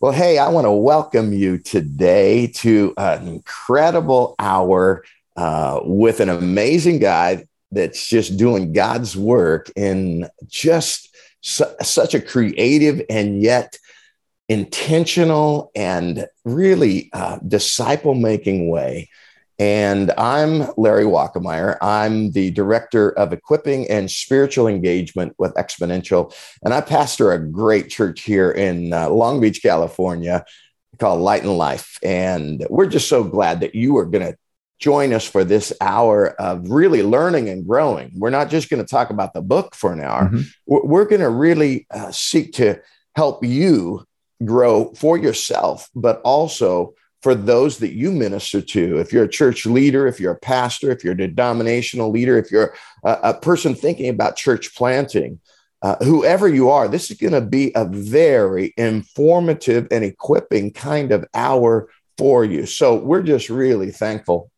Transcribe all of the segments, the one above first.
Well, hey, I want to welcome you today to an incredible hour uh, with an amazing guy that's just doing God's work in just su- such a creative and yet intentional and really uh, disciple making way. And I'm Larry Walkemeyer. I'm the director of equipping and spiritual engagement with Exponential. And I pastor a great church here in uh, Long Beach, California called Light and Life. And we're just so glad that you are going to join us for this hour of really learning and growing. We're not just going to talk about the book for an hour, mm-hmm. we're, going to really uh, seek to help you grow for yourself, but also for those that you minister to. If you're a church leader, if you're a pastor, if you're a denominational leader, if you're a, a person thinking about church planting, uh, whoever you are, this is going to be a very informative and equipping kind of hour for you. So we're just really thankful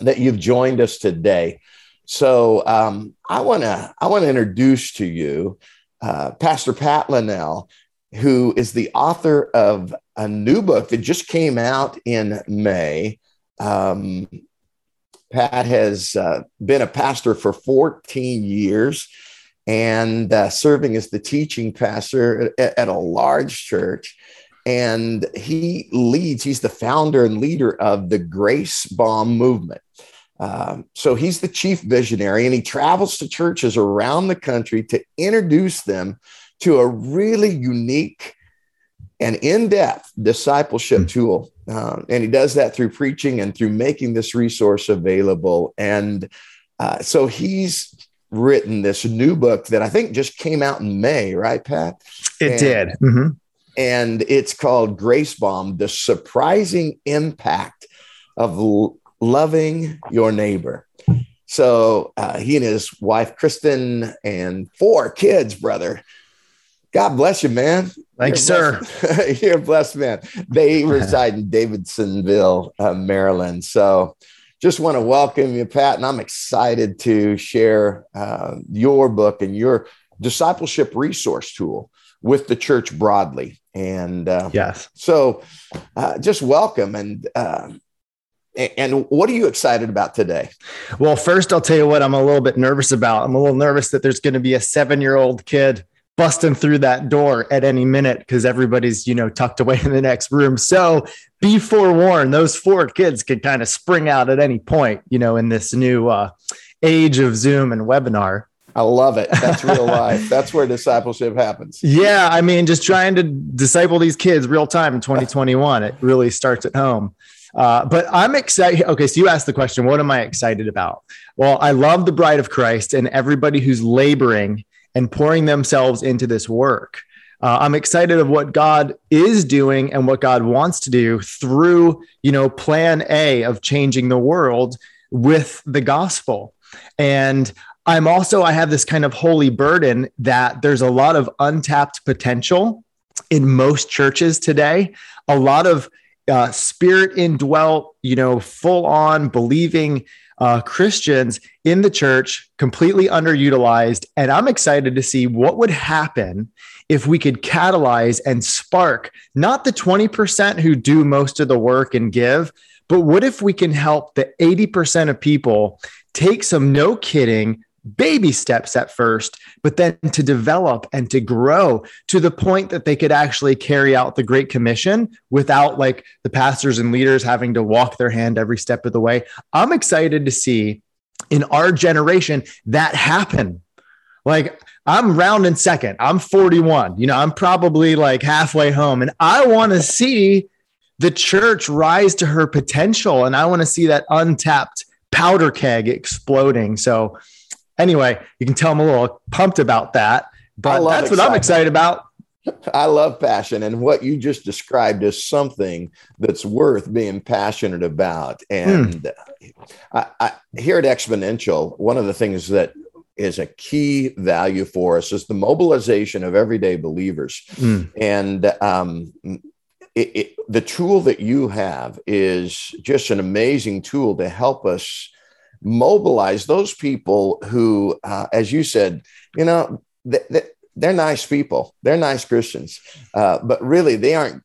that you've joined us today. So um, I want to I want to introduce to you uh, Pastor Pat Linnell, who is the author of a new book that just came out in May. Um, Pat has uh, been a pastor for 14 years and uh, serving as the teaching pastor at, at, a large church. And he leads, he's the founder and leader of the Grace Bomb movement. Um, so he's the chief visionary and he travels to churches around the country to introduce them to a really unique and in-depth discipleship mm-hmm. tool. Um, and he does that through preaching and through making this resource available. And uh, so he's written this new book that i think just came out in may right pat? It and, did. Mm-hmm. and it's called grace bomb the surprising impact of l- loving your neighbor. So uh, he and his wife kristen and four kids brother God bless you, man. Thanks, sir. You're a blessed man. They reside in Davidsonville, uh, Maryland. So just want to welcome you, Pat, and I'm excited to share uh, your book and your discipleship resource tool with the church broadly. And uh, yes, so uh, just welcome and. Uh, and what are you excited about today? Well, first, I'll tell you what I'm a little bit nervous about. I'm a little nervous that there's going to be a seven year old kid busting through that door at any minute because everybody's you know tucked away in the next room so be forewarned those four kids could kind of spring out at any point you know in this new uh, age of zoom and webinar I love it. That's real life. That's where discipleship happens. Yeah. I mean, just trying to disciple these kids real time in 2021. It really starts at home. Uh, but I'm excited. Okay. So you asked the question, what am I excited about? Well, I love the bride of Christ and everybody who's laboring and pouring themselves into this work. Uh, I'm excited of what God is doing and what God wants to do through, you know, plan A of changing the world with the gospel. And I'm also, I have this kind of holy burden that there's a lot of untapped potential in most churches today, a lot of uh, spirit indwelt, you know, full on believing uh, Christians in the church, completely underutilized. And I'm excited to see what would happen if we could catalyze and spark not the 20% who do most of the work and give, but what if we can help the 80% of people take some no kidding baby steps at first, but then to develop and to grow to the point that they could actually carry out the Great Commission without like the pastors and leaders having to walk their hand every step of the way. I'm excited to see in our generation that happen. Like, I'm round in second. I'm 41. You know, I'm probably like halfway home, and I want to see the church rise to her potential. And I want to see that untapped powder keg exploding. So, anyway, you can tell I'm a little pumped about that. But that's what I'm excited about. I love passion, and what you just described is something that's worth being passionate about. And mm. I, I, here at Exponential, one of the things that is a key value for us is the mobilization of everyday believers. Mm. And um, it, it, the tool that you have is just an amazing tool to help us mobilize those people who, uh, as you said, you know, th- th- they're nice people, they're nice Christians, uh, but really they aren't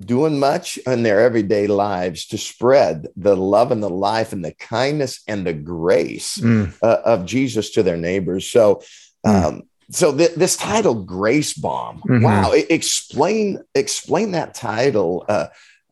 doing much in their everyday lives to spread the love and the life and the kindness and the grace mm. uh, of Jesus to their neighbors. So, mm. um, so th- this title, Grace Bomb, mm-hmm. wow! explain explain that title.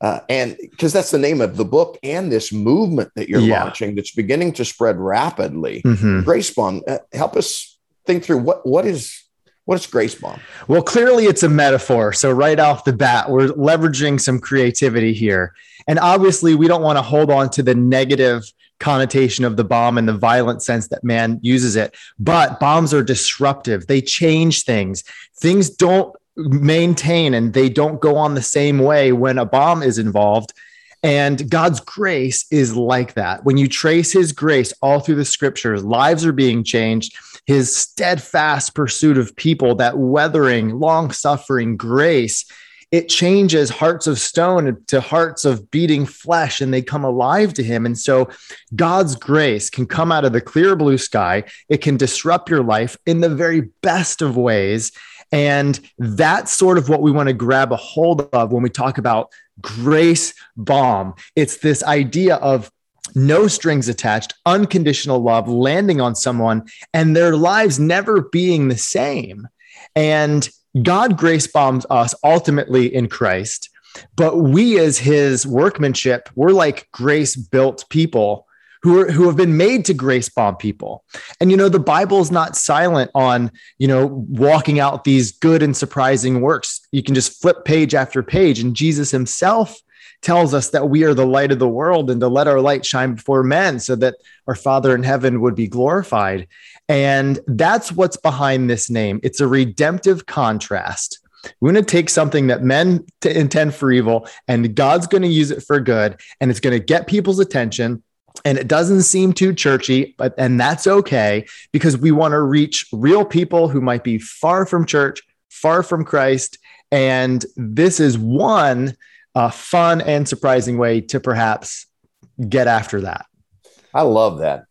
Uh, and because that's the name of the book and this movement that you're yeah. launching that's beginning to spread rapidly. Mm-hmm. Grace Bomb, uh, help us think through what what is what is Grace Bomb? Well, clearly it's a metaphor. So right off the bat, we're leveraging some creativity here, and obviously we don't want to hold on to the negative connotation of the bomb and the violent sense that man uses it. But bombs are disruptive. They change things. Things don't maintain and they don't go on the same way when a bomb is involved. And God's grace is like that. When you trace his grace all through the scriptures, lives are being changed. His steadfast pursuit of people, that weathering, long suffering grace, it changes hearts of stone to hearts of beating flesh and they come alive to him. And so God's grace can come out of the clear blue sky. It can disrupt your life in the very best of ways. And that's sort of what we want to grab a hold of when we talk about grace bomb. It's this idea of no strings attached, unconditional love landing on someone and their lives never being the same. And God grace bombs us ultimately in Christ, but we as his workmanship, we're like grace built people who are who have been made to grace bomb people. And you know, the Bible is not silent on, you know, walking out these good and surprising works. You can just flip page after page and Jesus himself tells us that we are the light of the world and to let our light shine before men so that our Father in heaven would be glorified. And that's what's behind this name. It's a redemptive contrast. We're going to take something that men intend for evil and God's going to use it for good and it's going to get people's attention and it doesn't seem too churchy but and that's okay because we want to reach real people who might be far from church far from christ. And this is one uh, fun and surprising way to perhaps get after that. I love that.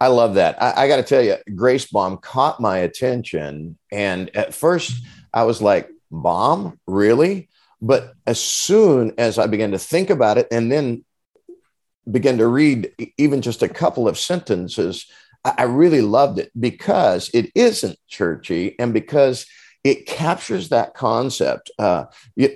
I love that. I, I got to tell you grace bomb caught my attention. And at first i was like bomb really? But as soon as i began to think about it and then began to read even just a couple of sentences, I really loved it because it isn't churchy and because it captures that concept. Uh,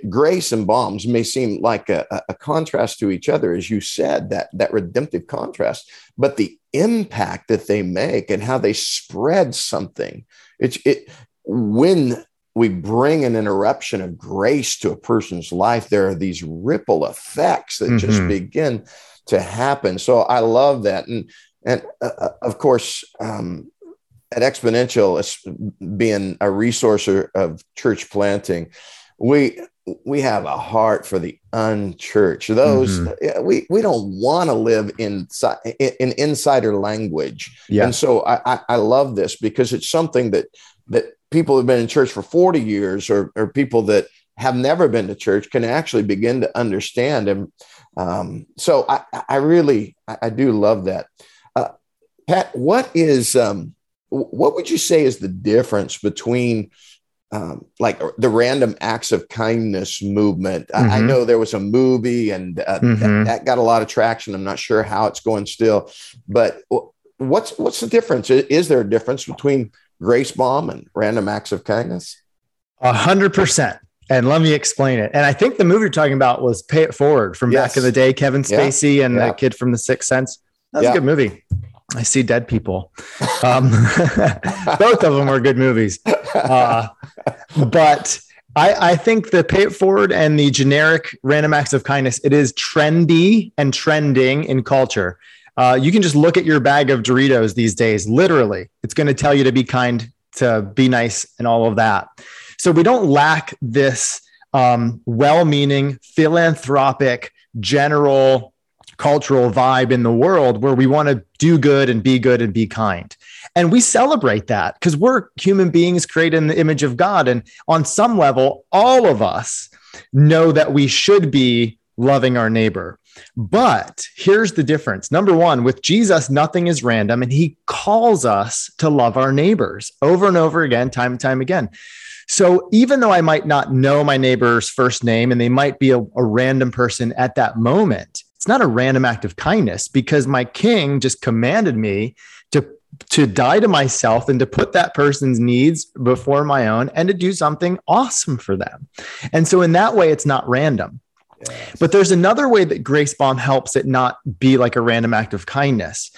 grace and bombs may seem like a, a, contrast to each other, as you said, that, that redemptive contrast, but the impact that they make and how they spread something. It's it when we bring an interruption of grace to a person's life, there are these ripple effects that mm-hmm. just begin to happen. So I love that, and and uh, uh of course, um, at Exponential, being a resource of church planting, we we have a heart for the unchurched. Those mm-hmm. we we don't want to live inside in insider language. Yeah. And so I, I, I love this because it's something that that people who've been in church for 40 years or, or people that have never been to church can actually begin to understand. And um, so I, I really, I do love that. Uh, Pat, what is, um, what would you say is the difference between um, like the random acts of kindness movement. Mm-hmm. I, I, mm-hmm. know there was a movie and uh, mm-hmm. that, that, got a lot of traction. I'm not sure how it's going still, but what's what's the difference? Is there a difference between Grace Bomb and random acts of kindness? A hundred percent. And let me explain it. And I think the movie you're talking about was Pay It Forward from yes. back in the day, Kevin Spacey yeah. and yeah. the kid from The Sixth Sense. That's yeah. a good movie. I see dead people. Um, both of them are good movies. Uh, but I, I, think the pay it forward and the generic random acts of kindness, it is trendy and trending in culture. Uh, you can just look at your bag of Doritos these days. Literally, it's going to tell you to be kind, to be nice, and all of that. So we don't lack this um, well meaning, philanthropic, general cultural vibe in the world where we want to do good and be good and be kind. And we celebrate that because we're human beings created in the image of God. And on some level, all of us know that we should be loving our neighbor. But here's the difference. Number one, with Jesus, nothing is random, and he calls us to love our neighbors over and over again, time and time again. So even though I might not know my neighbor's first name and they might be a, a, random person at that moment, it's not a random act of kindness because my king just commanded me to to die to myself and to put that person's needs before my own and to do something awesome for them. And so in that way it's not random. Yes. But there's another way that Grace Bomb helps it not be like a random act of kindness.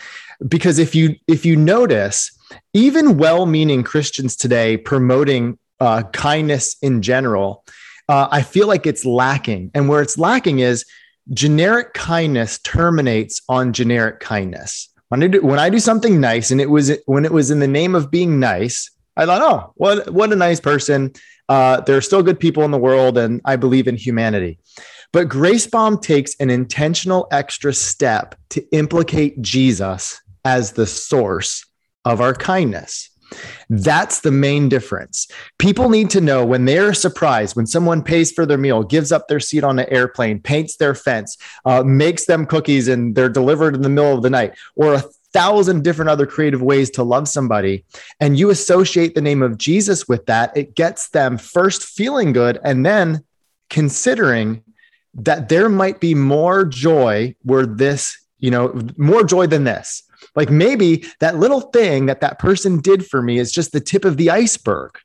Because if you if you notice, even well-meaning Christians today promoting uh, kindness in general, uh, I feel like it's lacking. And where it's lacking is generic kindness terminates on generic kindness. When I do, when I do something nice, and it was when it was in the name of being nice, I thought, oh, what what a nice person. Uh, there are still good people in the world, and I believe in humanity. But Grace Bomb takes an intentional extra step to implicate Jesus as the source of our kindness. That's the main difference. People need to know when they're surprised, when someone pays for their meal, gives up their seat on an airplane, paints their fence, uh, makes them cookies, and they're delivered in the middle of the night, or a thousand different other creative ways to love somebody, and you associate the name of Jesus with that, it gets them first feeling good and then considering that there might be more joy where this, you know, more joy than this. Like maybe that little thing that that person did for me is just the tip of the iceberg.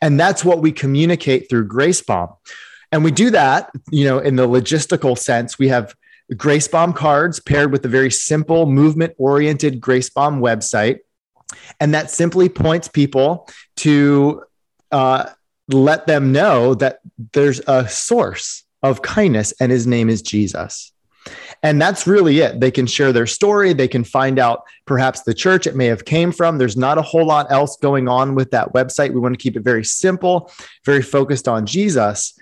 And that's what we communicate through Grace Bomb. And we do that, you know, in the logistical sense. We have Grace Bomb cards paired with a very simple movement oriented Grace Bomb website. And that simply points people to uh, let them know that there's a source of kindness, and his name is Jesus. And that's really it. They can share their story. They can find out perhaps the church it may have came from. There's not a whole lot else going on with that website. We want to keep it very simple, very focused on Jesus.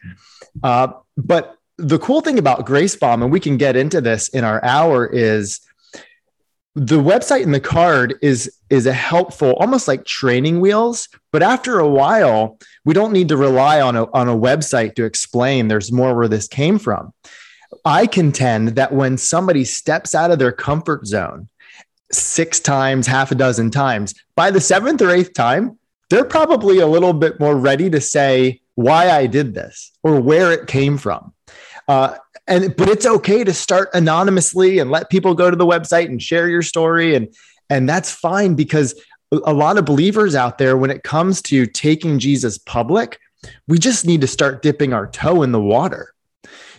Uh, but the cool thing about Grace Bomb, and we can get into this in our hour, is the website and the card is is a helpful almost like training wheels but after a while we don't need to rely on a, on a website to explain there's more where this came from i contend that when somebody steps out of their comfort zone six times half a dozen times by the seventh or eighth time they're probably a little bit more ready to say why i did this or where it came from. Uh, and but it's okay to start anonymously and let people go to the website and share your story. And and that's fine because a lot of believers out there when it comes to taking Jesus public we just need to start dipping our toe in the water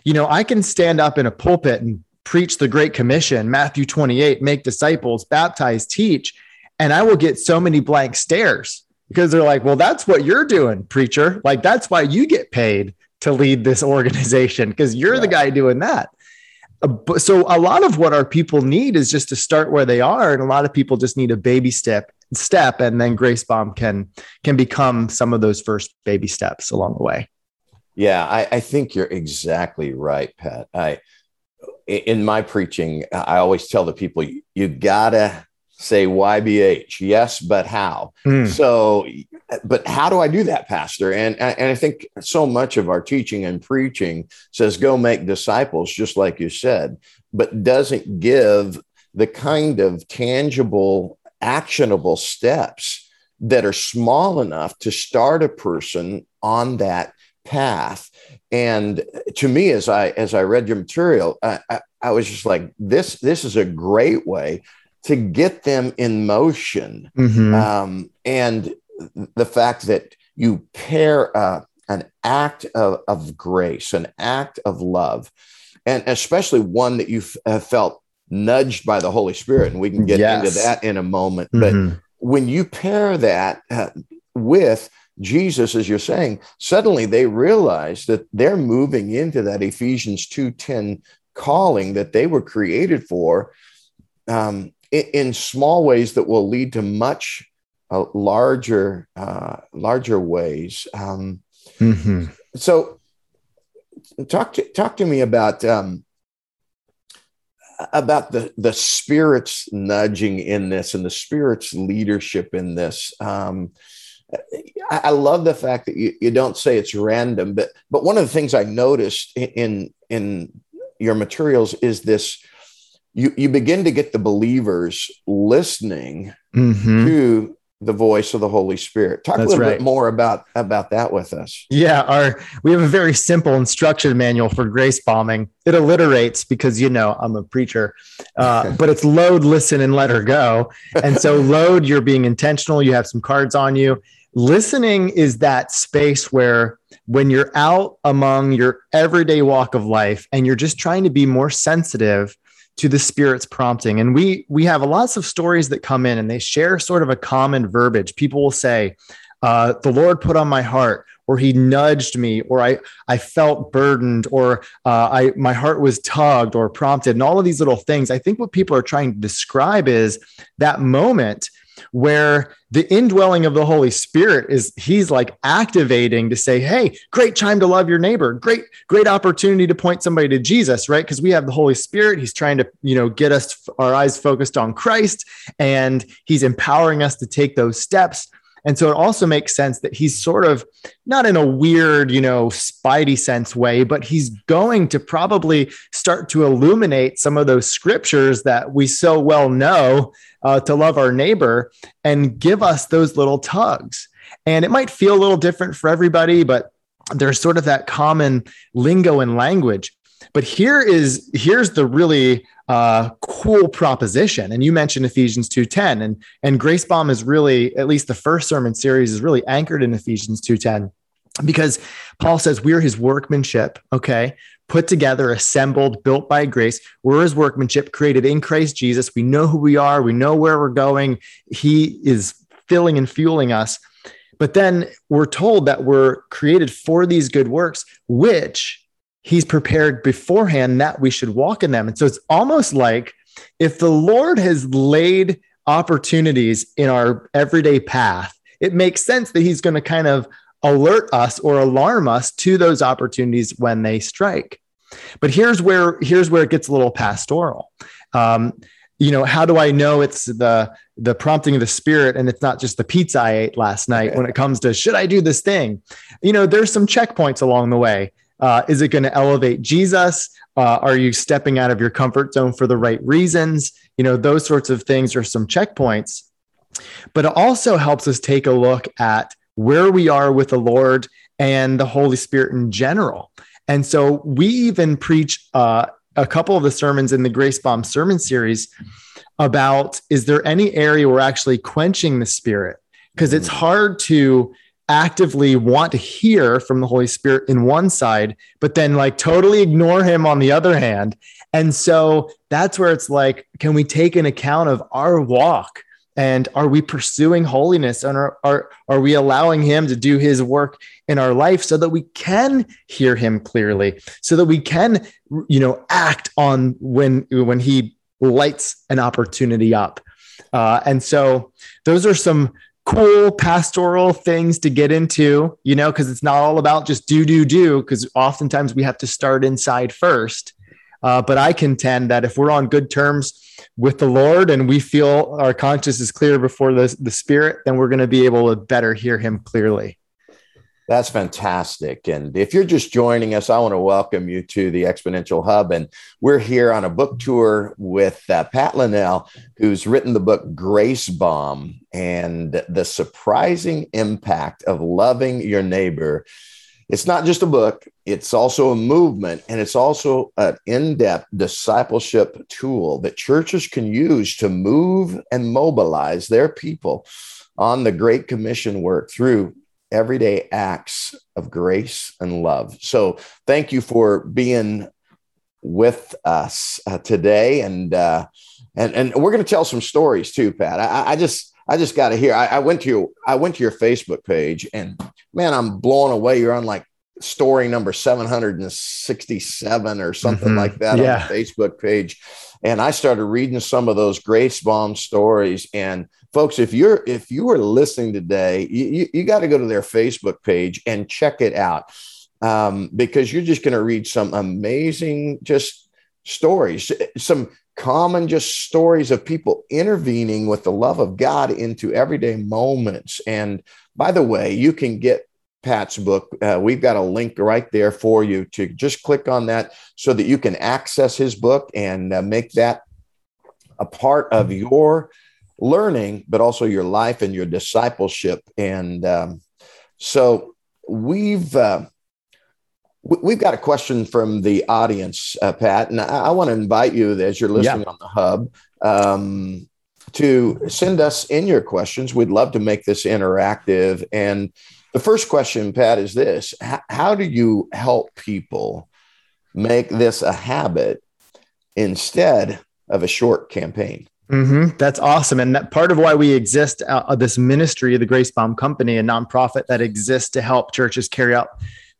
you know i can stand up in a pulpit and preach the great commission matthew 28 make disciples baptize teach and i will get so many blank stares because they're like well that's what you're doing preacher like that's why you get paid to lead this organization because you're yeah. the guy doing that. Uh, so a lot of what our people need is just to start where they are, and a lot of people just need a baby step step, and then Grace Bomb can can become some of those first baby steps along the way. Yeah, I, I think you're exactly right, Pat. I in my preaching, I always tell the people you, gotta say YBH. Yes, but how? Mm. So, but how do I do that, Pastor? And, and I think so much of our teaching and preaching says go make disciples, just like you said, but doesn't give the kind of tangible, actionable steps that are small enough to start a person on that path. And to me, as I as I read your material, I, I, I was just like, this this is a great way to get them in motion. Mm-hmm. Um, and the fact that you pair uh, an act of, of, grace, an act of love, and especially one that you have felt nudged by the Holy Spirit, and we can get yes. into that in a moment. Mm-hmm. But when you pair that uh, with Jesus, as you're saying, suddenly they realize that they're moving into that Ephesians 2:10 calling that they were created for. Um, in, small ways that will lead to much uh, larger uh, larger ways. Um, mm-hmm. So, talk to talk to me about um, about the the spirit's nudging in this and the spirit's leadership in this. Um, I, love the fact that you, you don't say it's random, but but one of the things I noticed in in your materials is this you you begin to get the believers listening mm-hmm. to the voice of the Holy Spirit. Talk That's a little right. bit more about about that with us. Yeah, our we have a very simple instruction manual for grace bombing. It alliterates because you know I'm a preacher, uh, but it's load, listen, and let her go. And so load, you're being intentional. You have some cards on you. Listening is that space where when you're out among your everyday walk of life and you're just trying to be more sensitive to the spirit's prompting. And we we have lots of stories that come in and they share sort of a common verbiage. People will say uh, the lord put on my heart or he nudged me or i i felt burdened or uh, i my heart was tugged or prompted and all of these little things. I think what people are trying to describe is that moment where the indwelling of the Holy Spirit is he's like activating to say, hey, great time to love your neighbor. Great, great opportunity to point somebody to Jesus, right? Because we have the Holy Spirit. He's trying to, you know, get us our eyes focused on Christ and he's empowering us to take those steps. And so it also makes sense that he's sort of not in a weird, you know, spidey sense way, but he's going to probably start to illuminate some of those scriptures that we so well know uh, to love our neighbor and give us those little tugs. And it might feel a little different for everybody, but there's sort of that common lingo and language. But here is here's the really uh, cool proposition. And you mentioned Ephesians 2.10 and, and Grace Bomb is really, at least the first sermon series is really anchored in Ephesians 2.10 because Paul says we're his workmanship, okay, put together, assembled, built by grace. We're his workmanship, created in Christ Jesus. We know who we are, we know where we're going. He is filling and fueling us. But then we're told that we're created for these good works, which he's prepared beforehand that we should walk in them. And so it's almost like if the Lord has laid opportunities in our everyday path, it makes sense that he's going to kind of alert us or alarm us to those opportunities when they strike. But here's where here's where it gets a little pastoral. Um, you know, how do I know it's the the prompting of the spirit and it's not just the pizza I ate last night when it comes to should I do this thing? You know, there's some checkpoints along the way. Uh, is it going to elevate Jesus? Uh, are you stepping out of your comfort zone for the right reasons? You know, those sorts of things are some checkpoints. But it also helps us take a look at where we are with the Lord and the Holy Spirit in general. And so we even preach uh, a couple of the sermons in the Grace Bomb sermon series about is there any area we're actually quenching the Spirit? Because it's hard to actively want to hear from the Holy Spirit in one side, but then like totally ignore him on the other hand. And so that's where it's like, can we take an account of our walk? And are we pursuing holiness? And are, are, are we allowing him to do his work in our life so that we can hear him clearly, so that we can, you know, act on when, when he lights an opportunity up? Uh, and so those are some cool pastoral things to get into, you know, because it's not all about just do, do, do, because oftentimes we have to start inside first. Uh, but I contend that if we're on good terms with the Lord and we feel our conscience is clear before the, the Spirit, then we're going to be able to better hear Him clearly. That's fantastic. And if you're just joining us, I want to welcome you to the Exponential Hub. And we're here on a book tour with uh, Pat Linnell, who's written the book Grace Bomb and the surprising impact of loving your neighbor. It's not just a book, it's also a movement, and it's also an in depth discipleship tool that churches can use to move and mobilize their people on the Great Commission work through everyday acts of grace and love. So thank you for being with us uh, today, and uh, and and we're going to tell some stories too, Pat. I, I just I just got to hear. I, I, went to your I went to your Facebook page, and man, I'm blown away. You're on like story number 767 or something mm-hmm. like that yeah. on the Facebook page, and I started reading some of those Grace Bomb stories and folks if you're if you are listening today you, you, you got to go to their facebook page and check it out um, because you're just going to read some amazing just stories some common just stories of people intervening with the love of god into everyday moments and by the way you can get Pat's book. Uh, we've got a link right there for you to just click on that so that you can access his book and uh, make that a part of your learning, but also your life and your discipleship. And um, so we've uh, we've got a question from the audience, uh, Pat, and I, I want to invite you as you're listening yeah. on the hub um, to send us in your questions. We'd love to make this interactive. And the first question, Pat, is this: How do you help people make this a habit instead of a short campaign? Mm-hmm. That's awesome. And that part of why we exist, uh, this ministry, the Grace Bomb Company, a nonprofit that exists to help churches carry out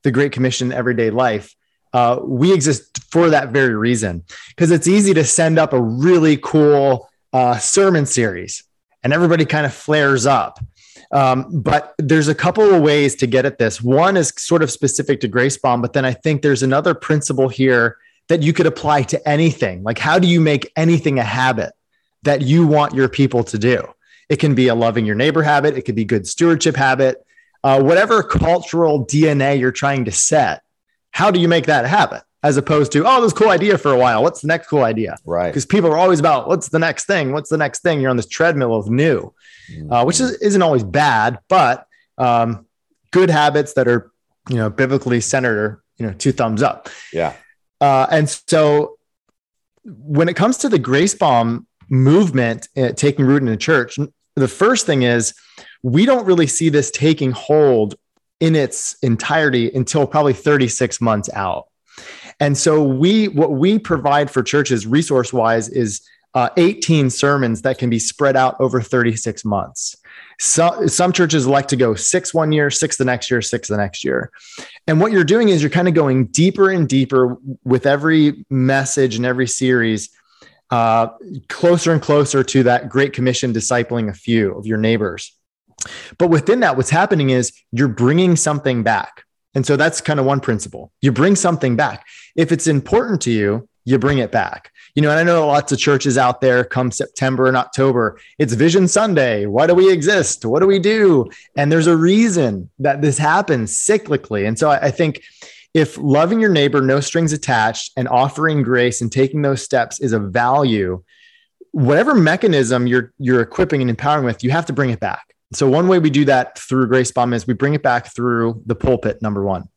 the Great Commission everyday life. Uh, we exist for that very reason because it's easy to send up a really cool uh, sermon series and everybody kind of flares up. Um, but there's a couple of ways to get at this. One is sort of specific to Grace Bomb, but then I think there's another principle here that you could apply to anything. Like, how do you make anything a habit? that you want your people to do. It can be a loving your neighbor habit, it could be good stewardship habit, uh, whatever cultural DNA you're trying to set. How do you make that happen? As opposed to, oh, this cool idea for a while. What's the next cool idea? Right. Because people are always about what's the next thing? What's the next thing? You're on this treadmill of new, mm-hmm. uh, which is, isn't always bad, but um, good habits that are, you know, biblically centered are, you know, two thumbs up. Yeah. Uh, and so when it comes to the grace bomb movement uh, taking root in the church, the first thing is we don't really see this taking hold in its entirety until probably 36 months out. And so we what we provide for churches resource wise is uh, 18 sermons that can be spread out over 36 months. So, some churches like to go six one year, six the next year, six the next year. And what you're doing is you're kind of going deeper and deeper with every message and every series uh, closer and closer to that Great Commission, discipling a few of your neighbors. But within that, what's happening is you're bringing something back. And so that's kind of one principle. You bring something back. If it's important to you, you bring it back. You know, and I know lots of churches out there come September and October, it's Vision Sunday. Why do we exist? What do we do? And there's a reason that this happens cyclically. And so I, think if loving your neighbor, no strings attached, and offering grace and taking those steps is a value, whatever mechanism you're you're equipping and empowering with, you have to bring it back. So one way we do that through Grace Bomb is we bring it back through the pulpit, number one.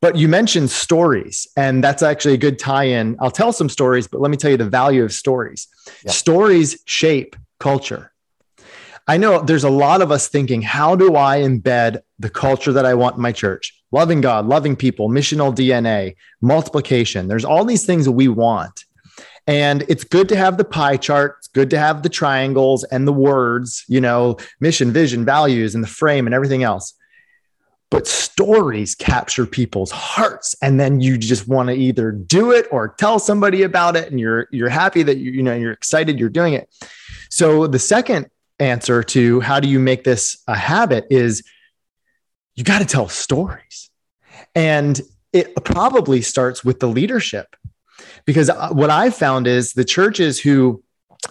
But you mentioned stories, and that's actually a good tie-in. I'll tell some stories, but let me tell you the value of stories. Yeah. Stories shape culture. I know there's a lot of us thinking, how do I embed the culture that I want in my church? Loving God, loving people, missional DNA, multiplication. There's all these things that we want. And it's good to have the pie chart. It's good to have the triangles and the words, you know, mission, vision, values, and the frame and everything else. But stories capture people's hearts. And then you just want to either do it or tell somebody about it. And you're you're happy that you, you know you're excited you're doing it. So the second answer to how do you make this a habit is you got to tell stories. And it probably starts with the leadership. Because uh, what I've found is the churches who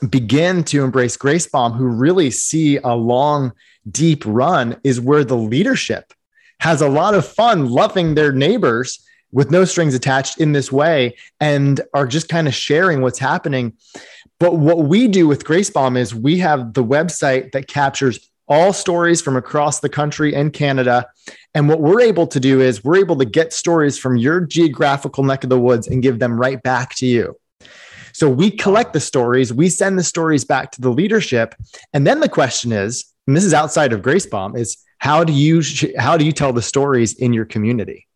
begin to embrace Grace Bomb, who really see a long, deep run, is where the leadership has a lot of fun loving their neighbors with no strings attached in this way and are just kind of sharing what's happening. But what we do with Grace Bomb is we have the website that captures all stories from across the country and Canada. And what we're able to do is we're able to get stories from your geographical neck of the woods and give them right back to you. So we collect the stories, we send the stories back to the leadership. And then the question is, and this is outside of Grace Bomb, is how do you how do you tell the stories in your community?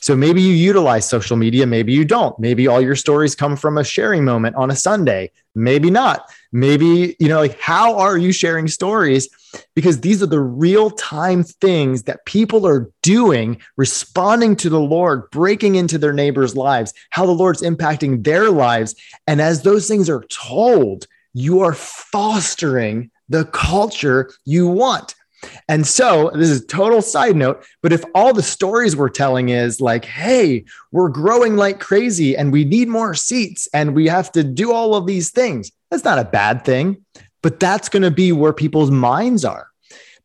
So maybe you utilize social media, maybe you don't. Maybe all your stories come from a sharing moment on a Sunday, maybe not. Maybe, you know, like how are you sharing stories? Because these are the real time things that people are doing, responding to the Lord, breaking into their neighbors' lives, how the Lord's impacting their lives. And as those things are told, you are fostering the culture you want. And so this is total side note, but if all the stories we're telling is like, hey, we're growing like crazy and we need more seats and we have to do all of these things, that's not a bad thing, but that's going to be where people's minds are.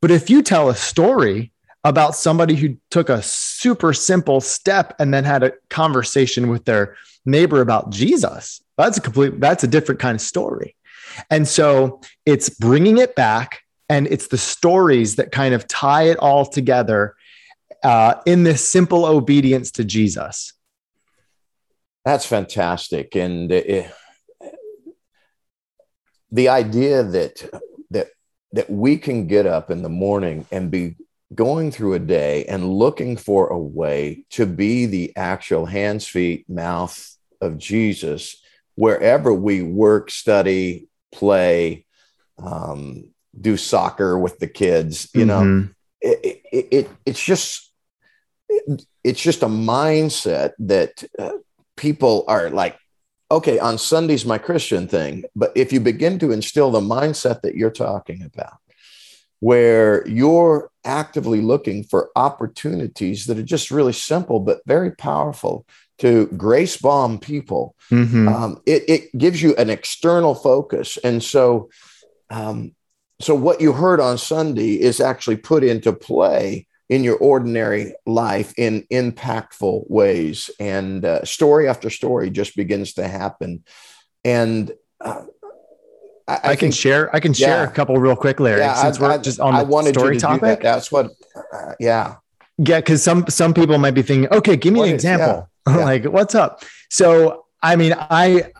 But if you tell a story about somebody who took a super simple step and then had a conversation with their neighbor about Jesus, that's a complete, that's a different kind of story. And so it's bringing it back and it's the stories that kind of tie it all together uh, in this simple obedience to Jesus. That's fantastic. And it, the idea that that that we can get up in the morning and be going through a day and looking for a way to be the actual hands, feet, mouth of Jesus wherever we work, study, play, um, do soccer with the kids. You mm-hmm. know, it, it, it, it's just it's just a mindset that uh, people are like okay, on Sunday's my Christian thing. But if you begin to instill the mindset that you're talking about, where you're actively looking for opportunities that are just really simple but very powerful to grace bomb people, mm-hmm. um, it, it, gives you an external focus. And so, um, so what you heard on Sunday is actually put into play in your ordinary life in impactful ways. And uh, story after story just begins to happen. And uh, I, I, I, can think, share. I can share yeah. a couple real quick, Larry. Yeah, since I, we're just on the story topic. That. That's what. Uh, yeah. Yeah, because some some people might be thinking, okay, give me what an is, example. Yeah, like, what's up? So, I mean, I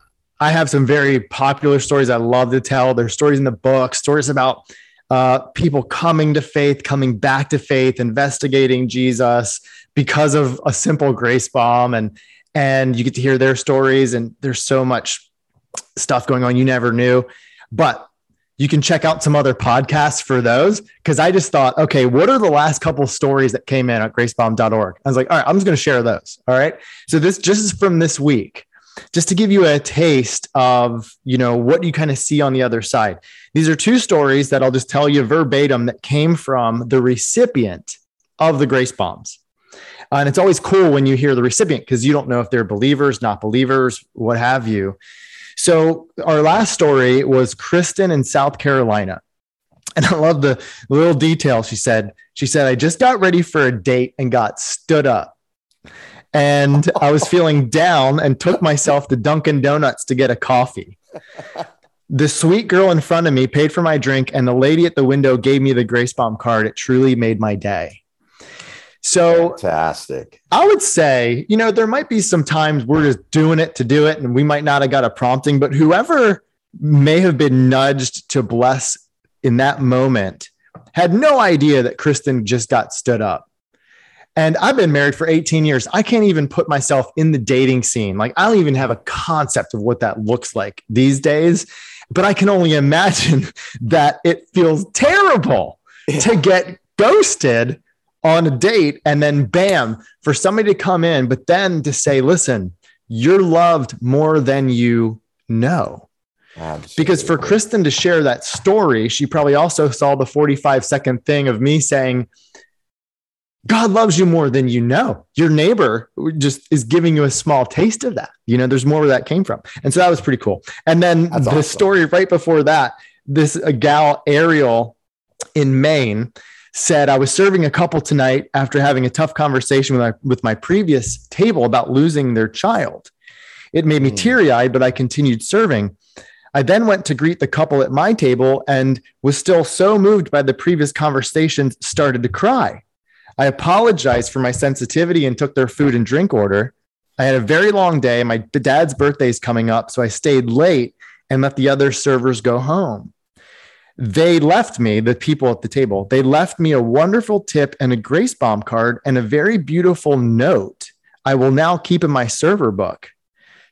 I have some very popular stories I love to tell. There's stories in the book, stories about uh, people coming to faith, coming back to faith, investigating Jesus because of a simple grace bomb, and and you get to hear their stories. And there's so much stuff going on you never knew, but you can check out some other podcasts for those because I just thought, okay, what are the last couple stories that came in at gracebomb.org? I was like, all right, I'm just going to share those. All right. So this just is from this week just to give you a taste of you know what you kind of see on the other side. These are two stories that i'll just tell you verbatim that came from the recipient of the grace bombs. Uh, and it's always cool when you hear the recipient because you don't know if they're believers not believers what have you. So our last story was kristen in south carolina. And i love the little detail she said. She said i just got ready for a date and got stood up and I was feeling down and took myself to Dunkin' Donuts to get a coffee. The sweet girl in front of me paid for my drink, and the lady at the window gave me the Grace Bomb card. It truly made my day. So fantastic. I would say, you know, there might be some times we're just doing it to do it, and we might not have got a prompting, but whoever may have been nudged to bless in that moment had no idea that Kristen just got stood up. And I've been married for 18 years. I can't even put myself in the dating scene. Like, I don't even have a concept of what that looks like these days. But I can only imagine that it feels terrible yeah. to get ghosted on a date and then bam, for somebody to come in, but then to say, listen, you're loved more than you know. Absolutely. Because for Kristen to share that story, she probably also saw the 45 second thing of me saying, God loves you more than you know. Your neighbor just is giving you a small taste of that. You know, there's more where that came from. And so that was pretty cool. And then That's the awesome. story right before that, this a gal, Ariel in Maine, said, I was serving a couple tonight after having a tough conversation with my, with my previous table about losing their child. It made me mm. teary eyed, but I continued serving. I then went to greet the couple at my table and was still so moved by the previous conversations, started to cry. I apologized for my sensitivity and took their food and drink order. I had a very long day. My dad's birthday is coming up, so I stayed late and let the other servers go home. They left me, the people at the table, they left me a wonderful tip and a grace bomb card and a very beautiful note I will now keep in my server book.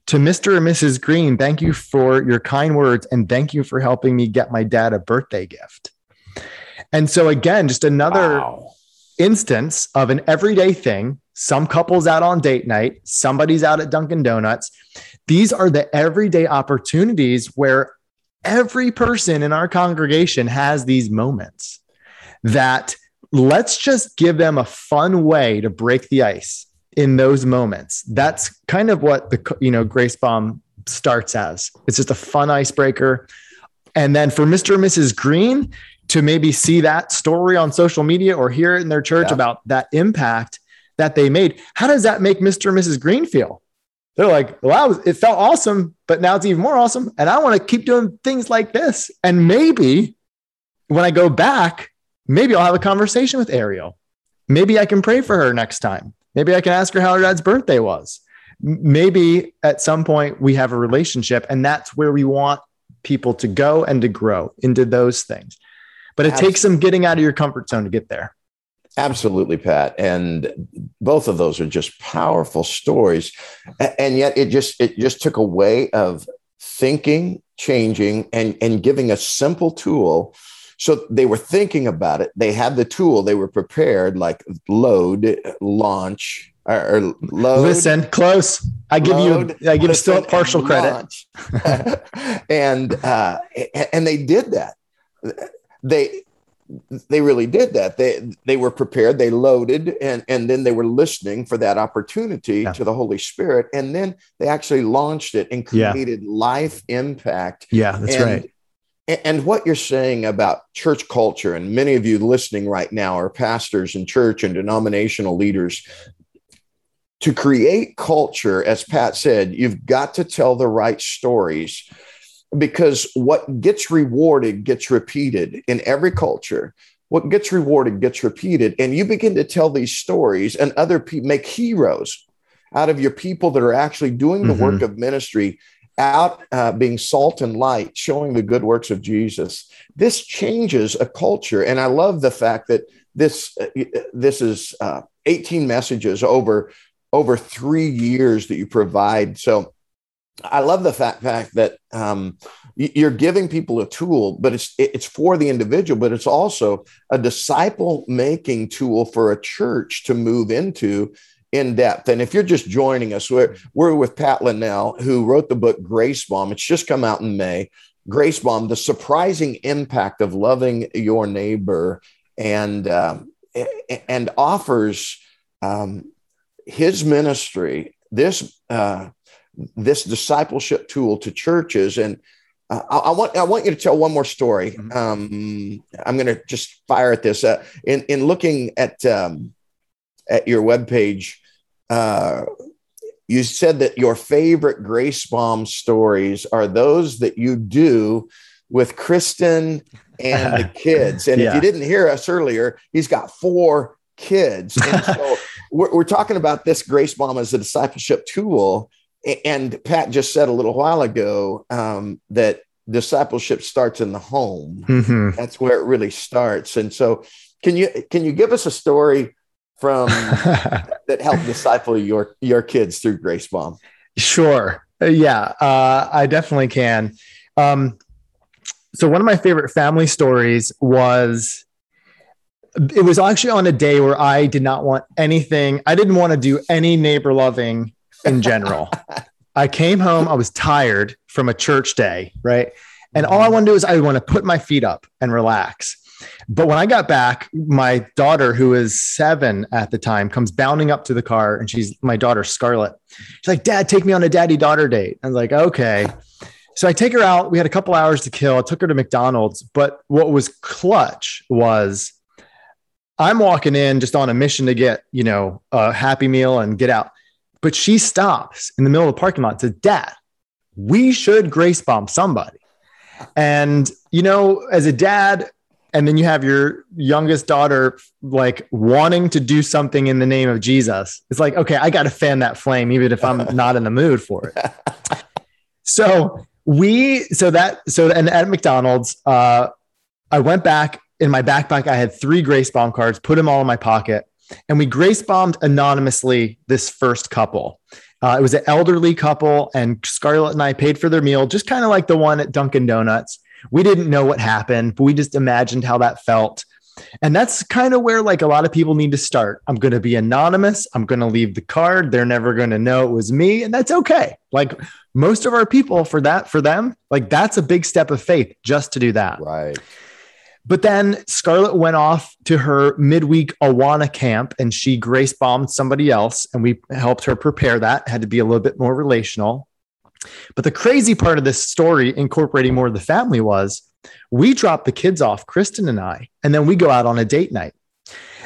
To Mr. and Mrs. Green, thank you for your kind words and thank you for helping me get my dad a birthday gift. And so, again, just another wow instance of an everyday thing. Some couples out on date night, somebody's out at Dunkin' Donuts. These are the everyday opportunities where every person in our congregation has these moments that let's just give them a fun way to break the ice in those moments. That's kind of what the you know Grace Bomb starts as. It's just a fun icebreaker. And then for Mr. and Mrs. Green, to maybe see that story on social media or hear it in their church yeah. about that impact that they made. How does that make Mr. and Mrs. Green feel? they're like, wow, it felt awesome, but now it's even more awesome. And I want to keep doing things like this. And maybe when I go back, maybe I'll have a conversation with Ariel. Maybe I can pray for her next time. Maybe I can ask her how her dad's birthday was. Maybe at some point we have a relationship, and that's where we want people to go and to grow into those things. But it Absolutely. takes some getting out of your comfort zone to get there. Absolutely, Pat. And both of those are just powerful stories. And yet it just it just took a way of thinking, changing, and, and giving a simple tool. So they were thinking about it. They had the tool, they were prepared, like load, launch, or, or load. Listen, close. I give load, you I give you still partial credit. and uh, and they did that. They they really did that. They they were prepared, they loaded, and and then they were listening for that opportunity yeah. to the Holy Spirit, and then they actually launched it and created yeah. life impact. Yeah, that's and, right. And what you're saying about church culture, and many of you listening right now are pastors and church and denominational leaders. To create culture, as Pat said, you've got to tell the right stories because what gets rewarded gets repeated in every culture. What gets rewarded gets repeated. And you begin to tell these stories and other people make heroes out of your people that are actually doing the mm-hmm. work of ministry out uh, being salt and light showing the good works of jesus. This changes a culture. And i love the fact that this uh, this is uh, 18 messages over over three years that you provide. So I love the fact, fact that um, you're giving people a tool, but it's it's for the individual, but it's also a disciple making tool for a church to move into in depth. And if you're just joining us, we're, we're with Pat Linnell, who wrote the book Grace Bomb. It's just come out in May. Grace Bomb: The Surprising Impact of Loving Your Neighbor, and um, and offers um, his ministry. This. Uh, this discipleship tool to churches. And uh, I, I, want I want you to tell one more story. Mm-hmm. Um, I'm going to just fire at this. Uh, in in looking at um, at your webpage, uh, you said that your favorite Grace Bomb stories are those that you do with Kristen and the kids. And yeah. if you didn't hear us earlier, he's got four kids. And so we're, we're talking about this Grace Bomb as a discipleship tool and Pat just said a little while ago um, that discipleship starts in the home. Mm-hmm. That's where it really starts. And so, can you can you give us a story from that helped disciple your your kids through Grace Bomb? Sure. Uh, yeah, uh, I definitely can. Um, so one of my favorite family stories was it was actually on a day where I did not want anything. I didn't want to do any neighbor loving in general. I came home, I was tired from a church day, right? And all I want to do is I want to put my feet up and relax. But when I got back, my daughter, who is seven at the time, comes bounding up to the car and she's my daughter, Scarlett. She's like, Dad, take me on a daddy daughter date. I was like, okay. So I take her out. We had a couple hours to kill. I took her to McDonald's. But what was clutch was I'm walking in just on a mission to get, you know, a happy meal and get out. But she stops in the middle of the parking lot and says, Dad, we should grace bomb somebody. And, you know, as a dad, and then you have your youngest daughter like wanting to do something in the name of Jesus. It's like, okay, I got to fan that flame, even if I'm not in the mood for it. so we, so that, so, and at McDonald's, uh, I went back in my backpack. I had three grace bomb cards, put them all in my pocket and we grace bombed anonymously this first couple. Uh, it was an elderly couple, and Scarlett and I paid for their meal, just kind of like the one at Dunkin' Donuts. We didn't know what happened, but we just imagined how that felt. And that's kind of where like a lot of people need to start. I'm going to be anonymous. I'm going to leave the card. They're never going to know it was me, and that's okay. Like most of our people for that for them, like that's a big step of faith just to do that. Right. But then Scarlett went off to her midweek Awana camp and she grace bombed somebody else. And we helped her prepare that, had to be a little bit more relational. But the crazy part of this story, incorporating more of the family, was we dropped the kids off, Kristen and I, and then we go out on a date night.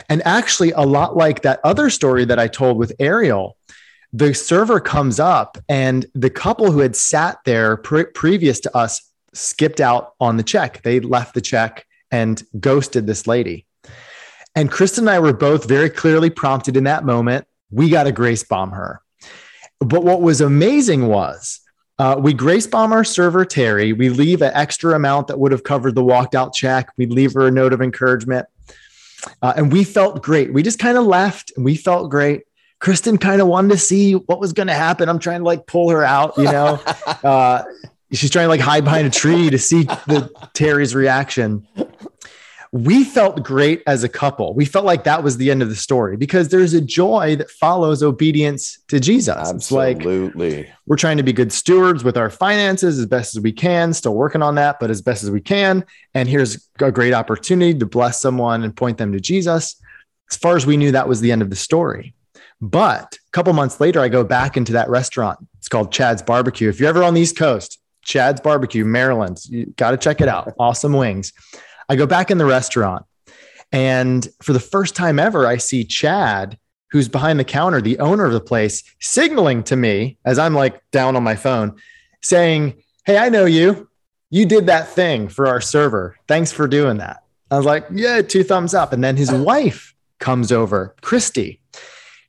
And actually, a lot like that other story that I told with Ariel, the server comes up and the couple who had sat there pre- previous to us skipped out on the check. They left the check and ghosted this lady. And Kristen and I were both very clearly prompted in that moment. We got to grace bomb her. But what was amazing was uh, we grace bomb our server, Terry. We leave an extra amount that would have covered the walked out check. We leave her a note of encouragement. Uh, and we felt great. We just kind of left and we felt great. Kristen kind of wanted to see what was going to happen. I'm trying to like pull her out, you know. uh, she's trying to like hide behind a tree to see the Terry's reaction we felt great as a couple. We felt like that was the end of the story because there's a joy that follows obedience to Jesus. Absolutely. Like we're trying to be good stewards with our finances as best as we can, still working on that, but as best as we can. And here's a great opportunity to bless someone and point them to Jesus. As far as we knew, that was the end of the story. But a couple months later, I go back into that restaurant. It's called Chad's Barbecue. If you're ever on the East Coast, Chad's Barbecue, Maryland, you got to check it out. Awesome wings. I go back in the restaurant, and for the first time ever, I see Chad, who's behind the counter, the owner of the place, signaling to me as I'm like down on my phone, saying, Hey, I know you. You did that thing for our server. Thanks for doing that. I was like, Yeah, two thumbs up. And then his wife comes over, Christy.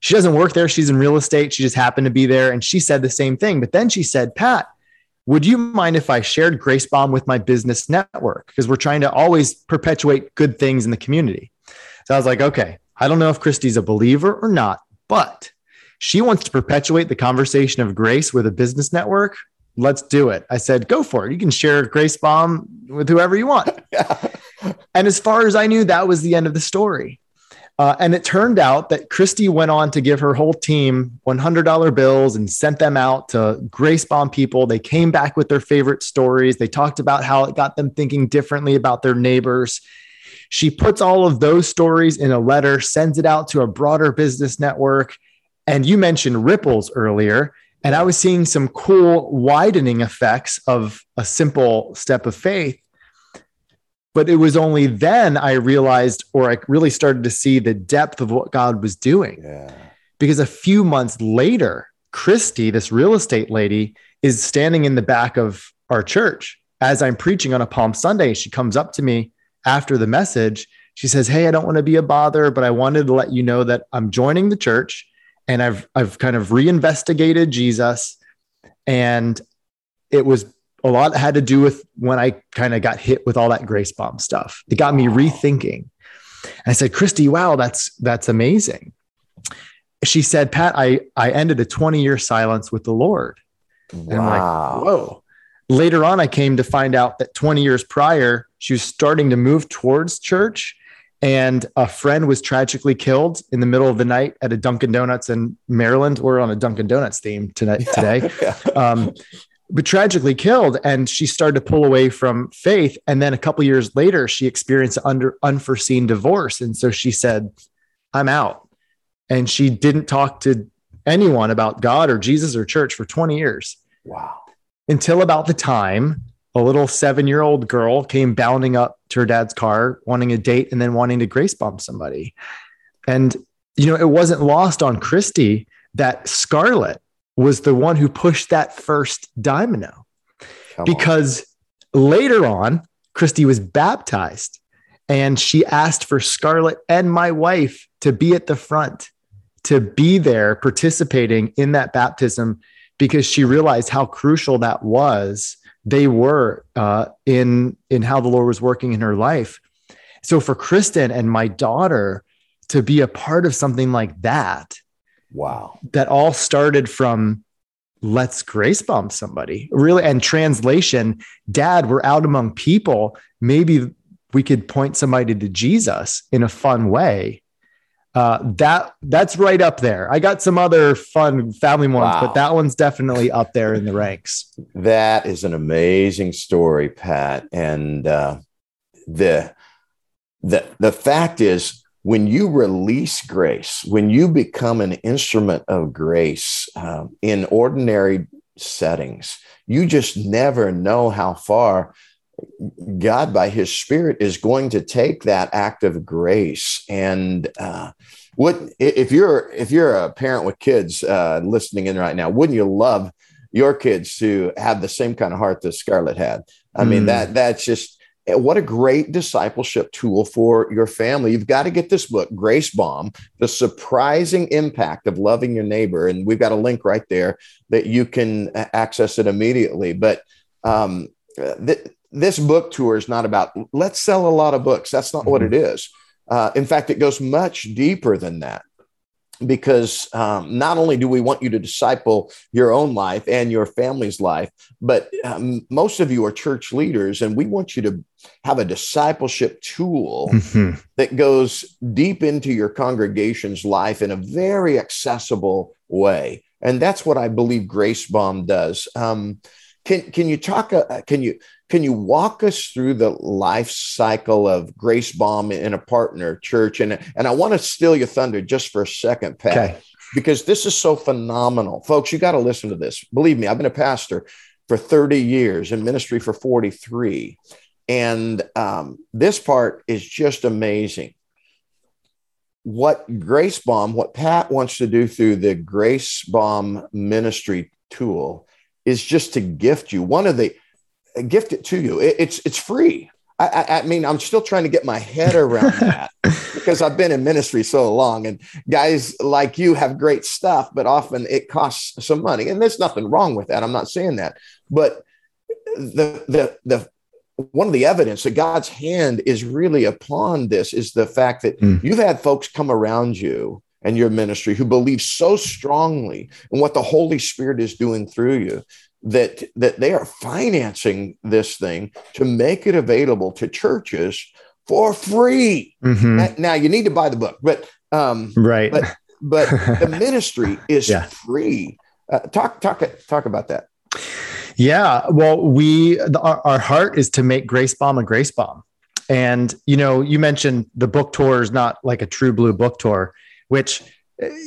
She doesn't work there. She's in real estate. She just happened to be there. And she said the same thing. But then she said, Pat, would you mind if I shared Grace Bomb with my business network? Because we're trying to always perpetuate good things in the community. So I was like, okay, I don't know if Christy's a believer or not, but she wants to perpetuate the conversation of grace with a business network. Let's do it. I said, go for it. You can share Grace Bomb with whoever you want. and as far as I knew, that was the end of the story. Uh, and it turned out that Christy went on to give her whole team $100 bills and sent them out to grace bomb people. They came back with their favorite stories. They talked about how it got them thinking differently about their neighbors. She puts all of those stories in a letter, sends it out to a broader business network. And you mentioned ripples earlier. And I was seeing some cool widening effects of a simple step of faith but it was only then I realized, or I really started to see the depth of what God was doing. Yeah. Because a few months later, Christy, this real estate lady, is standing in the back of our church as I'm preaching on a Palm Sunday. She comes up to me after the message. She says, Hey, I don't want to be a bother, but I wanted to let you know that I'm joining the church and I've I've kind of reinvestigated Jesus. And it was a lot had to do with when I kind of got hit with all that grace bomb stuff. It got me rethinking. And I said, Christy, wow, that's that's amazing. She said, Pat, I I ended a 20 year silence with the Lord. Wow. And I'm like, whoa. Later on, I came to find out that 20 years prior, she was starting to move towards church. And a friend was tragically killed in the middle of the night at a Dunkin' Donuts in Maryland. We're on a Dunkin' Donuts theme tonight today. yeah. um, but tragically killed and she started to pull away from faith. And then a couple years later she experienced under unforeseen divorce. And so she said i'm out. And she didn't talk to anyone about god or jesus or church for 20 years. Wow. Until about the time a little seven year old girl came bounding up to her dad's car wanting a date and then wanting to grace bomb somebody. And you know it wasn't lost on christy that scarlett was the one who pushed that first domino Come because on. later on, Christy was baptized and she asked for Scarlett and my wife to be at the front, to be there participating in that baptism because she realized how crucial that was. They were uh, in in how the Lord was working in her life. So for Kristen and my daughter to be a part of something like that, Wow. That all started from let's grace bomb somebody. Really, and translation, dad, we're out among people. Maybe we could point somebody to Jesus in a fun way. Uh, that that's right up there. I got some other fun family ones, wow. but that one's definitely up there in the ranks. That is an amazing story, Pat. And uh, the the the fact is, when you release grace, when you become an instrument of grace um, in ordinary settings, you just never know how far God, by His Spirit, is going to take that act of grace and uh, what if you're if you're a parent with kids uh, listening in right now? Wouldn't you love your kids to have the same kind of heart that Scarlett had? I mm. mean that that's just what a great discipleship tool for your family. You've got to get this book, Grace Bomb, The Surprising Impact of Loving Your Neighbor. And we've got a link right there that you can access it immediately. But um, th- this book tour is not about let's sell a lot of books. That's not mm-hmm. what it is. Uh, in fact, it goes much deeper than that because um, not only do we want you to disciple your own life and your family's life, but um, most of you are church leaders, and we want you to have a discipleship tool mm-hmm. that goes deep into your congregation's life in a very accessible way. And that's what I believe Grace Bomb does. Um, can can you talk? Uh, can you can you walk us through the life cycle of Grace Bomb in a partner church? And, and I want to steal your thunder just for a second, Pat, okay. because this is so phenomenal. Folks, you got to listen to this. Believe me, I've been a pastor for 30 years in ministry for 43. And um, this part is just amazing. What Grace Bomb, what Pat wants to do through the Grace Bomb ministry tool is just to gift you one of the gift it to you. It, it's it's free. I, I, I, mean, I'm still trying to get my head around that because I've been in ministry so long, and guys like you have great stuff, but often it costs some money, and there's nothing wrong with that. I'm not saying that, but the the the one of the evidence that God's hand is really upon this is the fact that mm. you've had folks come around you and your ministry who believe so strongly in what the Holy Spirit is doing through you that that they are financing this thing to make it available to churches for free. Mm-hmm. Now, now, you need to buy the book, but um, right, but but the ministry is yeah. free. Uh, talk talk talk about that. Yeah, well, we the, our, our heart is to make Grace Bomb a Grace Bomb, and you know, you mentioned the book tour is not like a true blue book tour, which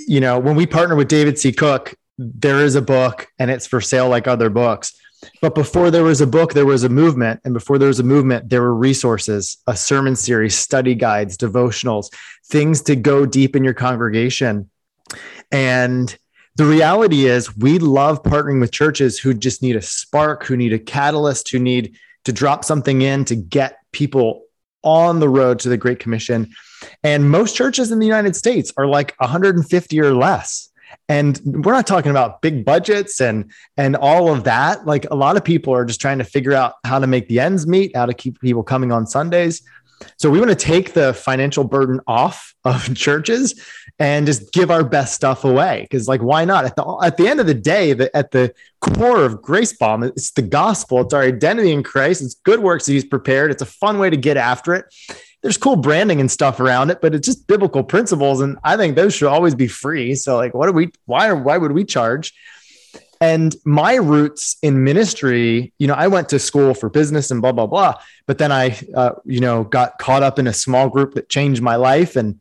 you know, when we partner with David C. Cook, there is a book and it's for sale like other books. But before there was a book, there was a movement. And before there was a movement, there were resources, a sermon series, study guides, devotionals, things to go deep in your congregation. And the reality is, we love partnering with churches who just need a spark, who need a catalyst, who need to drop something in to get people on the road to the Great Commission. And most churches in the United States are like 150 or less and we're not talking about big budgets and and all of that. Like a lot of people are just trying to figure out how to make the ends meet how to keep people coming on sundays. So we want to take the financial burden off of churches and just give our best stuff away because like why not? At the at the end of the day the, at the core of grace bomb it's the gospel. It's our identity in christ. It's good works that he's prepared. It's a fun way to get after it there's cool branding and stuff around it, but it's just biblical principles. And I think those should always be free. So like, what do we, why, why would we charge? And my roots in ministry, you know, I went to school for business and blah, blah, blah. But then I, uh, you know, got caught up in a small group that changed my life. And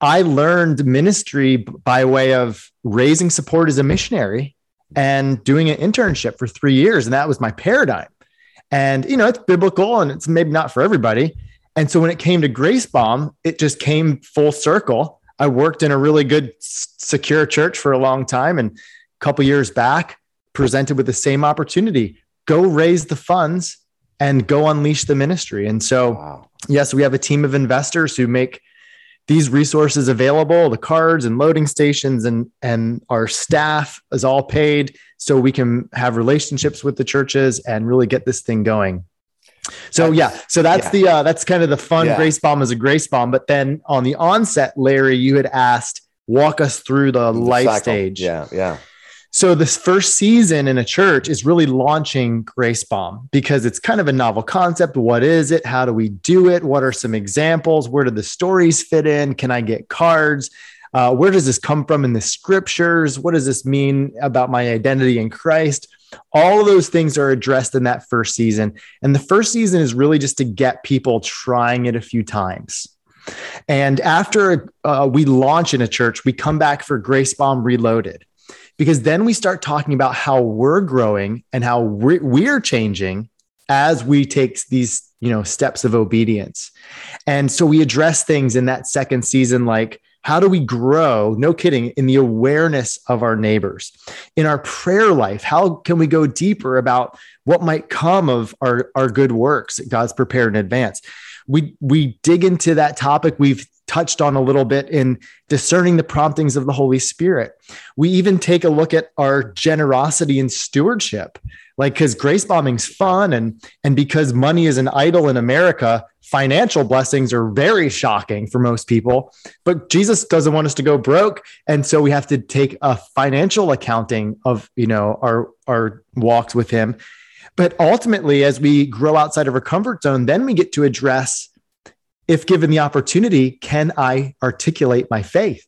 I learned ministry by way of raising support as a missionary and doing an internship for three years. And that was my paradigm. And, you know, it's biblical and it's maybe not for everybody. And so when it came to Grace Bomb, it just came full circle. I worked in a really good, secure church for a long time. And a couple years back, presented with the same opportunity go raise the funds and go unleash the ministry. And so, wow. yes, we have a team of investors who make these resources available the cards and loading stations and and our staff is all paid so we can have relationships with the churches and really get this thing going so that's, yeah, so that's yeah. the uh, that's kind of the fun yeah. grace bomb as a grace bomb. But then on the onset, Larry, you had asked walk us through the, the life cycle. stage. Yeah, yeah. So this first season in a church is really launching Grace Bomb because it's kind of a novel concept. What is it? How do we do it? What are some examples? Where do the stories fit in? Can I get cards? Uh, where does this come from in the scriptures? What does this mean about my identity in Christ? All of those things are addressed in that first season. And the first season is really just to get people trying it a few times. And after uh, we launch in a church, we come back for Grace Bomb Reloaded because then we start talking about how we're growing and how we're, changing as we take these you know steps of obedience and so we address things in that second season like How do we grow, no kidding, in the awareness of our neighbors? In our prayer life, how can we go deeper about what might come of our, our good works that God's prepared in advance? We, we dig into that topic. We've touched on a little bit in discerning the promptings of the Holy Spirit. We even take a look at our generosity and stewardship. Like because grace bombing's fun and and because money is an idol in america financial blessings are very shocking for most people. But jesus doesn't want us to go broke and so we have to take a financial accounting of you know our our walks with him. But ultimately as we grow outside of our comfort zone then we get to address if given the opportunity can i articulate my faith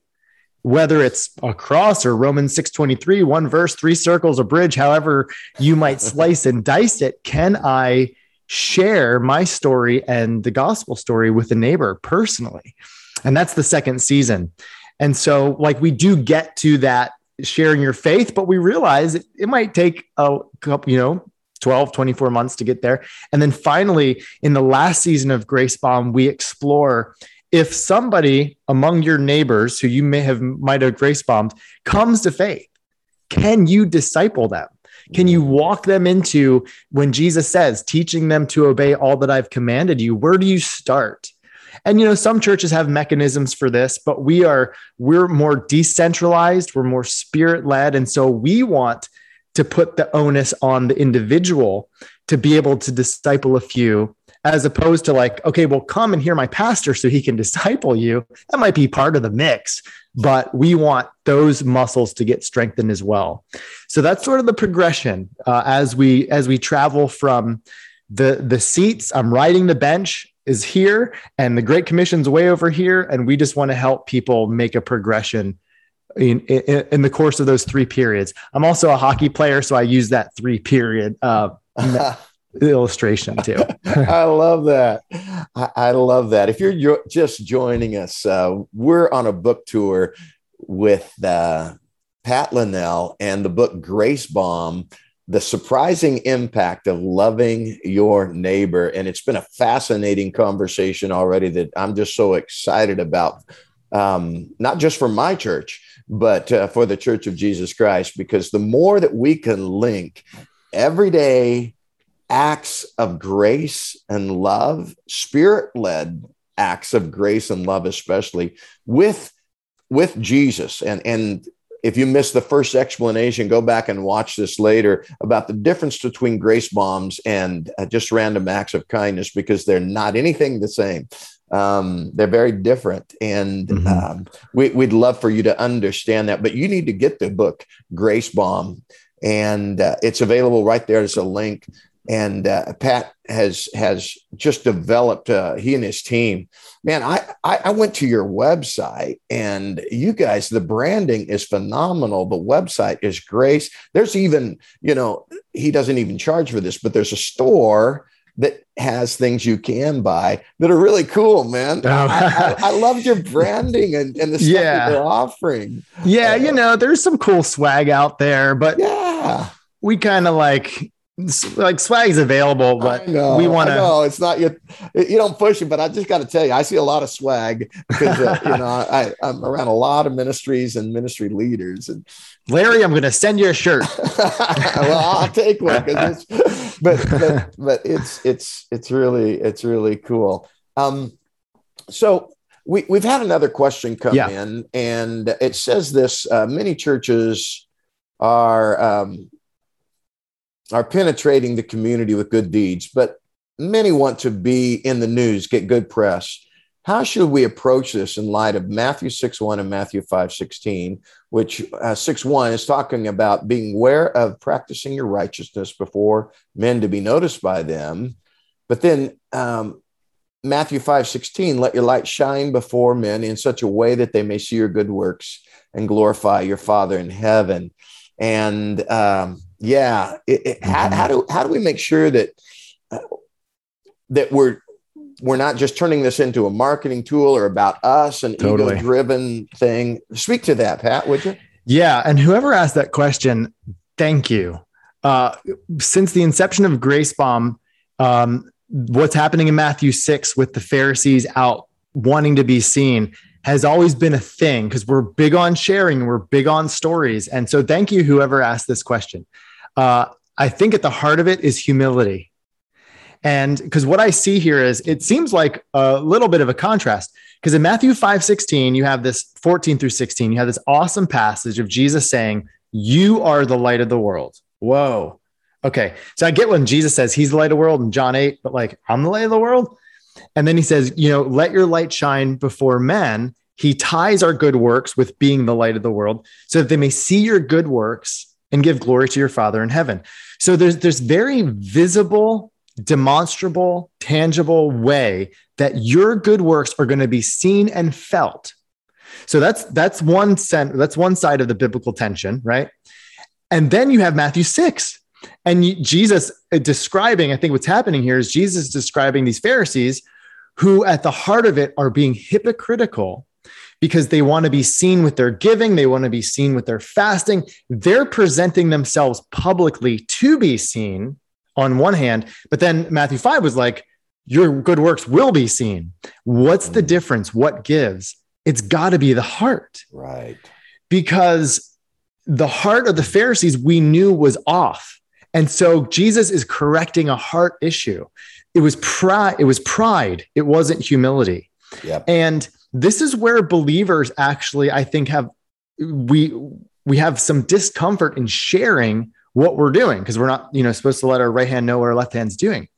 whether it's a cross or Romans 623, one verse, three circles, a bridge, however you might slice and dice it, can I share my story and the gospel story with a neighbor personally? And that's the second season. And so, like, we do get to that sharing your faith, but we realize it, it might take a couple, you know, 12, 24 months to get there. And then finally, in the last season of Grace Bomb, we explore if somebody among your neighbors who you may have might have grace bombed comes to faith, can you disciple them? Can you walk them into when Jesus says, teaching them to obey all that I've commanded you? Where do you start? And you know, some churches have mechanisms for this, but we are we're more decentralized, we're more spirit led, and so we want to put the onus on the individual to be able to disciple a few as opposed to like, okay, well, come and hear my pastor so he can disciple you. That might be part of the mix, but we want those muscles to get strengthened as well. So that's sort of the progression uh, as we as we travel from the the seats. I'm riding the bench is here, and the Great Commission's way over here, and we just want to help people make a progression in, in, in, the course of those three periods. I'm also a hockey player, so I use that three period uh, illustration too. I love that. I, I, love that. If you're jo- just joining us, uh, we're on a book tour with uh, Pat Linnell and the book Grace Bomb. The surprising impact of loving your neighbor. And it's been a fascinating conversation already that I'm just so excited about, um, not just for my church, but uh, for the Church of Jesus Christ, because the more that we can link everyday acts of grace and love, spirit led acts of grace and love, especially with with Jesus. And and if you missed the first explanation, go back and watch this later about the difference between grace bombs and uh, just random acts of kindness because they're not anything the same. Um, they're very different, and mm-hmm. um, we, would love for you to understand that. But you need to get the book Grace Bomb, and uh, it's available right there. There's a link and uh, Pat has has just developed. Uh, he and his team, man. I, I, I went to your website, and you guys, the branding is phenomenal. The website is grace There's even, you know, he doesn't even charge for this, but there's a store that has things you can buy that are really cool, man. Oh. I, I, I loved your branding and, and the stuff yeah. that they're offering. Yeah, uh, you know, there's some cool swag out there, but yeah, we kind of like like swag's available, but know, we want to. No, it's not you. You don't push it, but I just got to tell you, I see a lot of swag because uh, you know I, I'm around a lot of ministries and ministry leaders. And Larry, I'm going to send you a shirt. well, I'll take one because it's, but, but but it's it's it's really it's really cool. Um, so we we've had another question come yeah. in, and it says this: uh, many churches are um, are penetrating the community with good deeds, but many want to be in the news, get good press. How should we approach this in light of Matthew 6 1 and Matthew 5 16, which uh, 6 1 is talking about being aware of practicing your righteousness before men to be noticed by them. But then um, Matthew 5 16, let your light shine before men in such a way that they may see your good works and glorify your Father in heaven. And um, yeah, it, it, mm-hmm. how, how, do how do we make sure that uh, that we're we're not just turning this into a marketing tool or about us an totally. ego driven thing? Speak to that, Pat, would you? Yeah, and whoever asked that question, thank you. Uh, since the inception of Grace Bomb, um, what's happening in Matthew six with the Pharisees out wanting to be seen has always been a thing because we're big on sharing, we're big on stories. And so, thank you, whoever asked this question. Uh, I think at the heart of it is humility. And because what I see here is it seems like a little bit of a contrast. Because in Matthew 5 16, you have this 14 through 16, you have this awesome passage of Jesus saying, You are the light of the world. Whoa. Okay. So I get when Jesus says he's the light of the world in John 8, but like, I'm the light of the world. And then he says, you know, let your light shine before men. He ties our good works with being the light of the world so that they may see your good works and give glory to your Father in heaven. So there's there's very visible, demonstrable, tangible way that your good works are going to be seen and felt. So that's that's one cent, that's one side of the biblical tension, right? And then you have Matthew 6. And Jesus uh, describing, I think what's happening here is Jesus describing these Pharisees who, at the heart of it, are being hypocritical because they want to be seen with their giving, they want to be seen with their fasting. They're presenting themselves publicly to be seen on one hand, but then Matthew 5 was like, Your good works will be seen. What's the mm. difference? What gives? It's got to be the heart. Right. Because the heart of the Pharisees we knew was off. And so Jesus is correcting a heart issue. It was pride, it was pride, it wasn't humility. Yep. And this is where believers actually, I think, have we we have some discomfort in sharing what we're doing because we're not, you know, supposed to let our right hand know what our left hand's doing.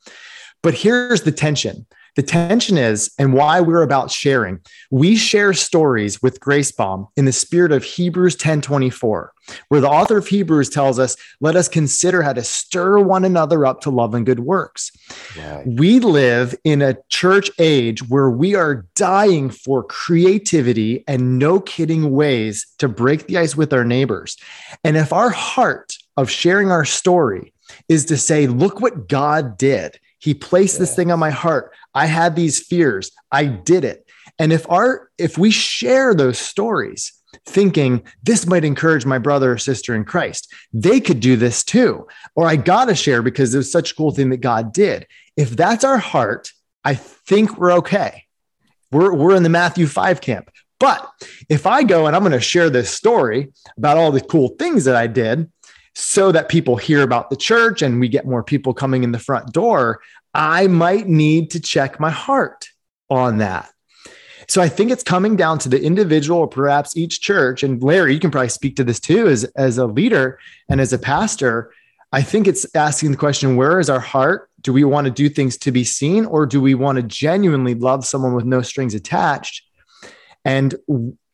But here's the tension. The tension is, and why we're about sharing. We share stories with Grace Bomb in the spirit of Hebrews 10 24, where the author of Hebrews tells us, let us consider how to stir one another up to love and good works. Right. We live in a church age where we are dying for creativity and no kidding ways to break the ice with our neighbors. And if our heart of sharing our story is to say, look what God did. He placed yeah. this thing on my heart. I had these fears. I did it. And if our if we share those stories thinking this might encourage my brother or sister in Christ, they could do this too. Or I got to share because it was such a cool thing that God did. If that's our heart, I think we're okay. We're, we're in the Matthew 5 camp. But if I go and I'm going to share this story about all the cool things that I did so that people hear about the church and we get more people coming in the front door, I might need to check my heart on that. So I think it's coming down to the individual or perhaps each church. And Larry, you can probably speak to this too as, as a leader and as a pastor. I think it's asking the question where is our heart? Do we want to do things to be seen or do we want to genuinely love someone with no strings attached? And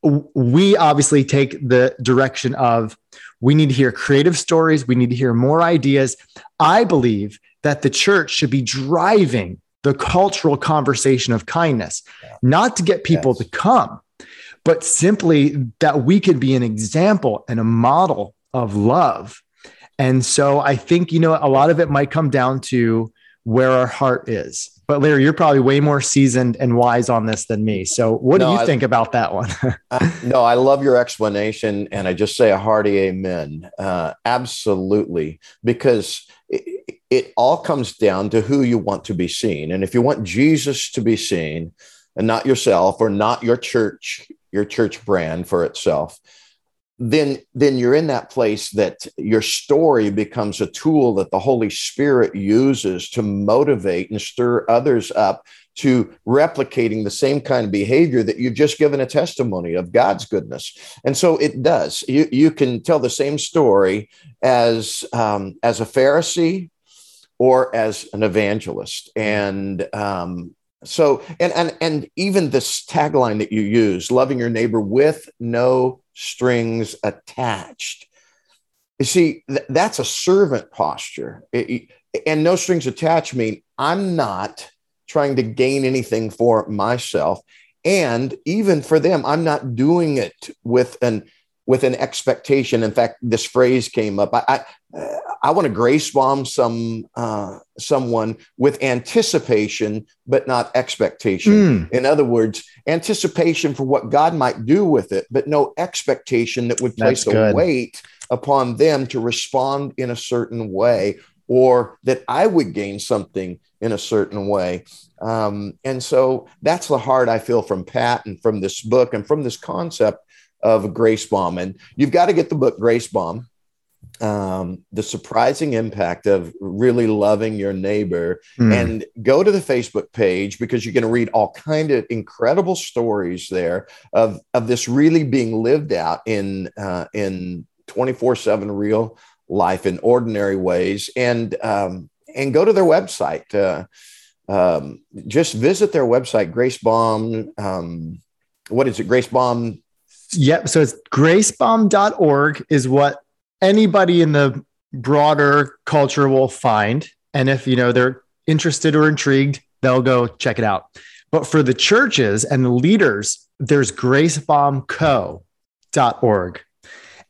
we obviously take the direction of we need to hear creative stories, we need to hear more ideas. I believe that the church should be driving the cultural conversation of kindness, not to get people yes. to come, but simply that we could be an example and a model of love. And so I think, you know, a lot of it might come down to where our heart is. But Larry, you're probably way more seasoned and wise on this than me. So what no, do you I, think about that one? uh, no, I love your explanation. And I just say a hearty amen. Uh, absolutely. Because it, it all comes down to who you want to be seen. And if you want Jesus to be seen and not yourself or not your church, your church brand for itself, then then you're in that place that your story becomes a tool that the holy spirit uses to motivate and stir others up to replicating the same kind of behavior that you've just given a testimony of God's goodness. And so it does. You, you can tell the same story as, um, as a Pharisee or as an evangelist. And um, so, and, and, and even this tagline that you use, loving your neighbor with no strings attached. You see, th- that's a servant posture. It, and no strings attached mean I'm not trying to gain anything for myself and even for them i'm not doing it with an with an expectation in fact this phrase came up i i, I want to grace bomb some uh, someone with anticipation but not expectation mm. in other words anticipation for what god might do with it but no expectation that would place a weight upon them to respond in a certain way or that i would gain something in a certain way. Um, and so that's the heart I feel from Pat and from this book and from this concept of Grace Bomb. And you've got to get the book Grace Bomb. Um, the surprising impact of really loving your neighbor mm. and go to the facebook page because you're going to read all kind of incredible stories there of, of this really being lived out in uh, in 24 7 real life in ordinary ways and um, and go to their website uh, um, just visit their website grace bomb um, what is it grace bomb Yep. So it's gracebomb.org is what anybody in the broader culture will find. And if you know they're interested or intrigued, they'll go check it out. But for the churches and the leaders, there's gracebombco.org.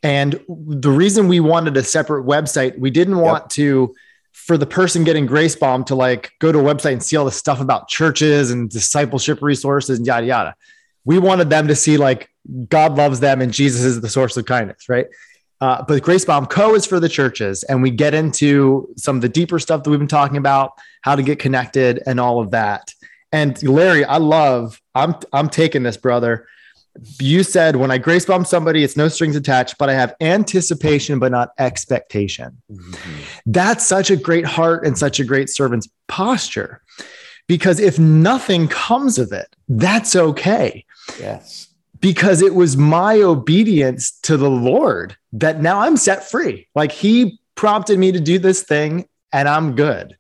And the reason we wanted a separate website, we didn't want yep. to for the person getting grace bomb to like go to a website and see all the stuff about churches and discipleship resources and yada yada. We wanted them to see like God loves them and Jesus is the source of kindness, right? Uh, but Grace Bomb Co is for the churches, and we get into some of the deeper stuff that we've been talking about, how to get connected, and all of that. And Larry, I love. I'm I'm taking this, brother. You said when I grace bomb somebody, it's no strings attached, but I have anticipation, but not expectation. Mm-hmm. That's such a great heart and such a great servant's posture. Because if nothing comes of it, that's okay. Yes because it was my obedience to the Lord that now I'm set free. Like he prompted me to do this thing and I'm good.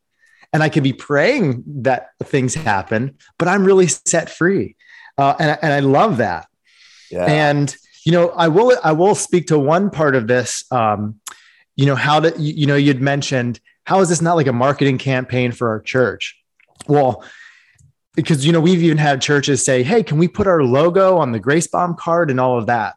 And I could be praying that things happen, but I'm really set free. Uh, and, and I love that. Yeah. And, you know, I will, I will speak to one part of this. Um, you know, how to, you know, you'd mentioned, how is this not like a marketing campaign for our church? Well, because you know we've even had churches say hey can we put our logo on the grace bomb card and all of that?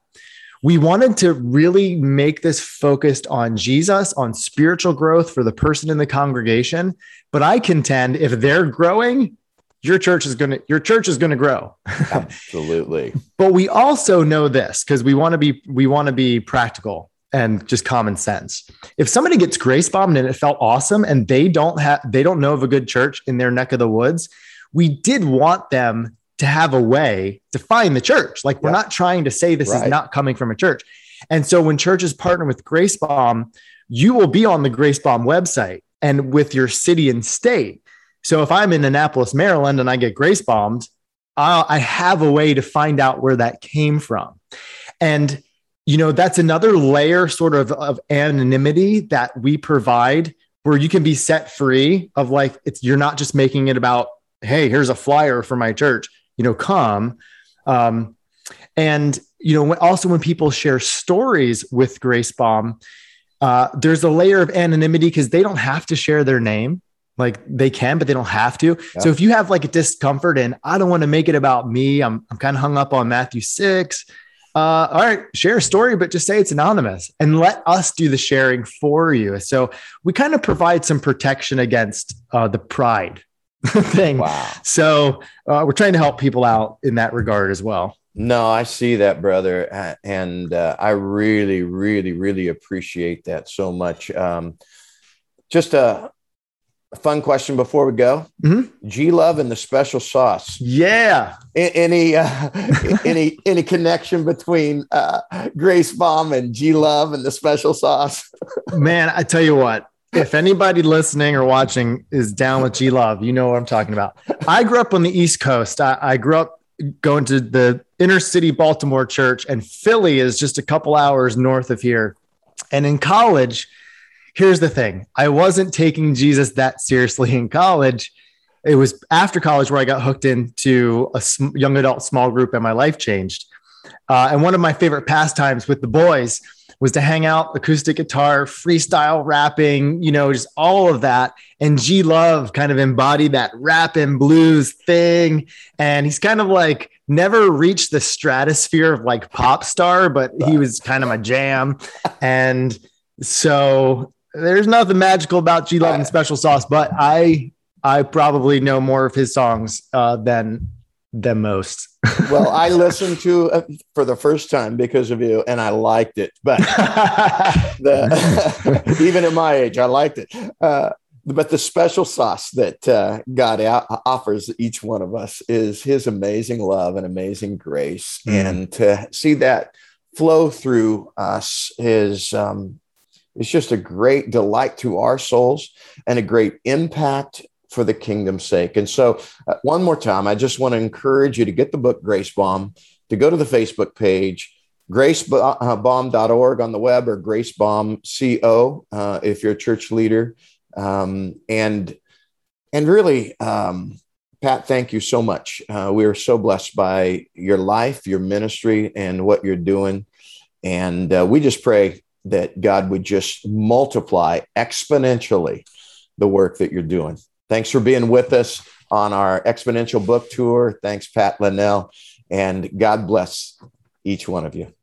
We wanted to really make this focused on jesus on spiritual growth for the person in the congregation. But i contend if they're growing your church is going to your church is going to grow. Absolutely. But we also know this because we want to be we want to be practical and just common sense. If somebody gets grace bombed and it felt awesome and they don't have they don't know of a good church in their neck of the woods we did want them to have a way to find the church. Like we're not trying to say this right. is not coming from a church. And so when churches partner with Grace Bomb, you will be on the Grace Bomb website and with your city and state. So if I'm in Annapolis, Maryland, and I get Grace Bombed, I have a way to find out where that came from. And you know that's another layer sort of of anonymity that we provide where you can be set free of like it's you're not just making it about hey, here's a flyer for my church, you know, come. Um, and, you know, also when people share stories with Grace Bomb, uh, there's a layer of anonymity because they don't have to share their name. Like they can, but they don't have to. Yeah. So if you have like a discomfort and I don't want to make it about me, I'm, I'm kind of hung up on Matthew 6. Uh, all right, share a story, but just say it's anonymous and let us do the sharing for you. So we kind of provide some protection against uh, the pride thing. Wow. So uh, we're trying to help people out in that regard as well. No, I see that, brother, and uh, I really, really, really appreciate that so much. Um, just a, a, fun question before we go: mm-hmm. G Love and the special sauce. Yeah. any uh, any any connection between uh, Grace Bomb and G Love and the special sauce? Man, I tell you what, if anybody listening or watching is down with G Love, you know what I'm talking about. I grew up on the East Coast. I, I, grew up going to the inner city Baltimore church, and Philly is just a couple hours north of here. And in college, here's the thing I wasn't taking Jesus that seriously in college. It was after college where I got hooked into a young adult small group and my life changed. Uh, and one of my favorite pastimes with the boys was to hang out, acoustic guitar, freestyle rapping, you know, just all of that. And G Love kind of embodied that rap and blues thing. And he's kind of like never reached the stratosphere of like pop star, but he was kind of my jam. And so there's nothing magical about G Love and Special Sauce, but I I probably know more of his songs uh, than than most. Well, I listened to it for the first time because of you, and I liked it. But the, even at my age, I liked it. Uh, but the special sauce that uh, God offers each one of us is His amazing love and amazing grace, mm. and to see that flow through us is um, is just a great delight to our souls and a great impact for the kingdom's sake. And so, uh, one more time, I just want to encourage you to get the book Grace Bomb, to go to the Facebook page, gracebomb.org on the web or gracebomb.co uh, if you're a church leader. Um, and and really, um, Pat, thank you so much. Uh, we are so blessed by your life, your ministry, and what you're doing. And uh, we just pray that God would just multiply exponentially the work that you're doing. Thanks for being with us on our exponential book tour. Thanks, Pat Linnell. And God bless each one of you.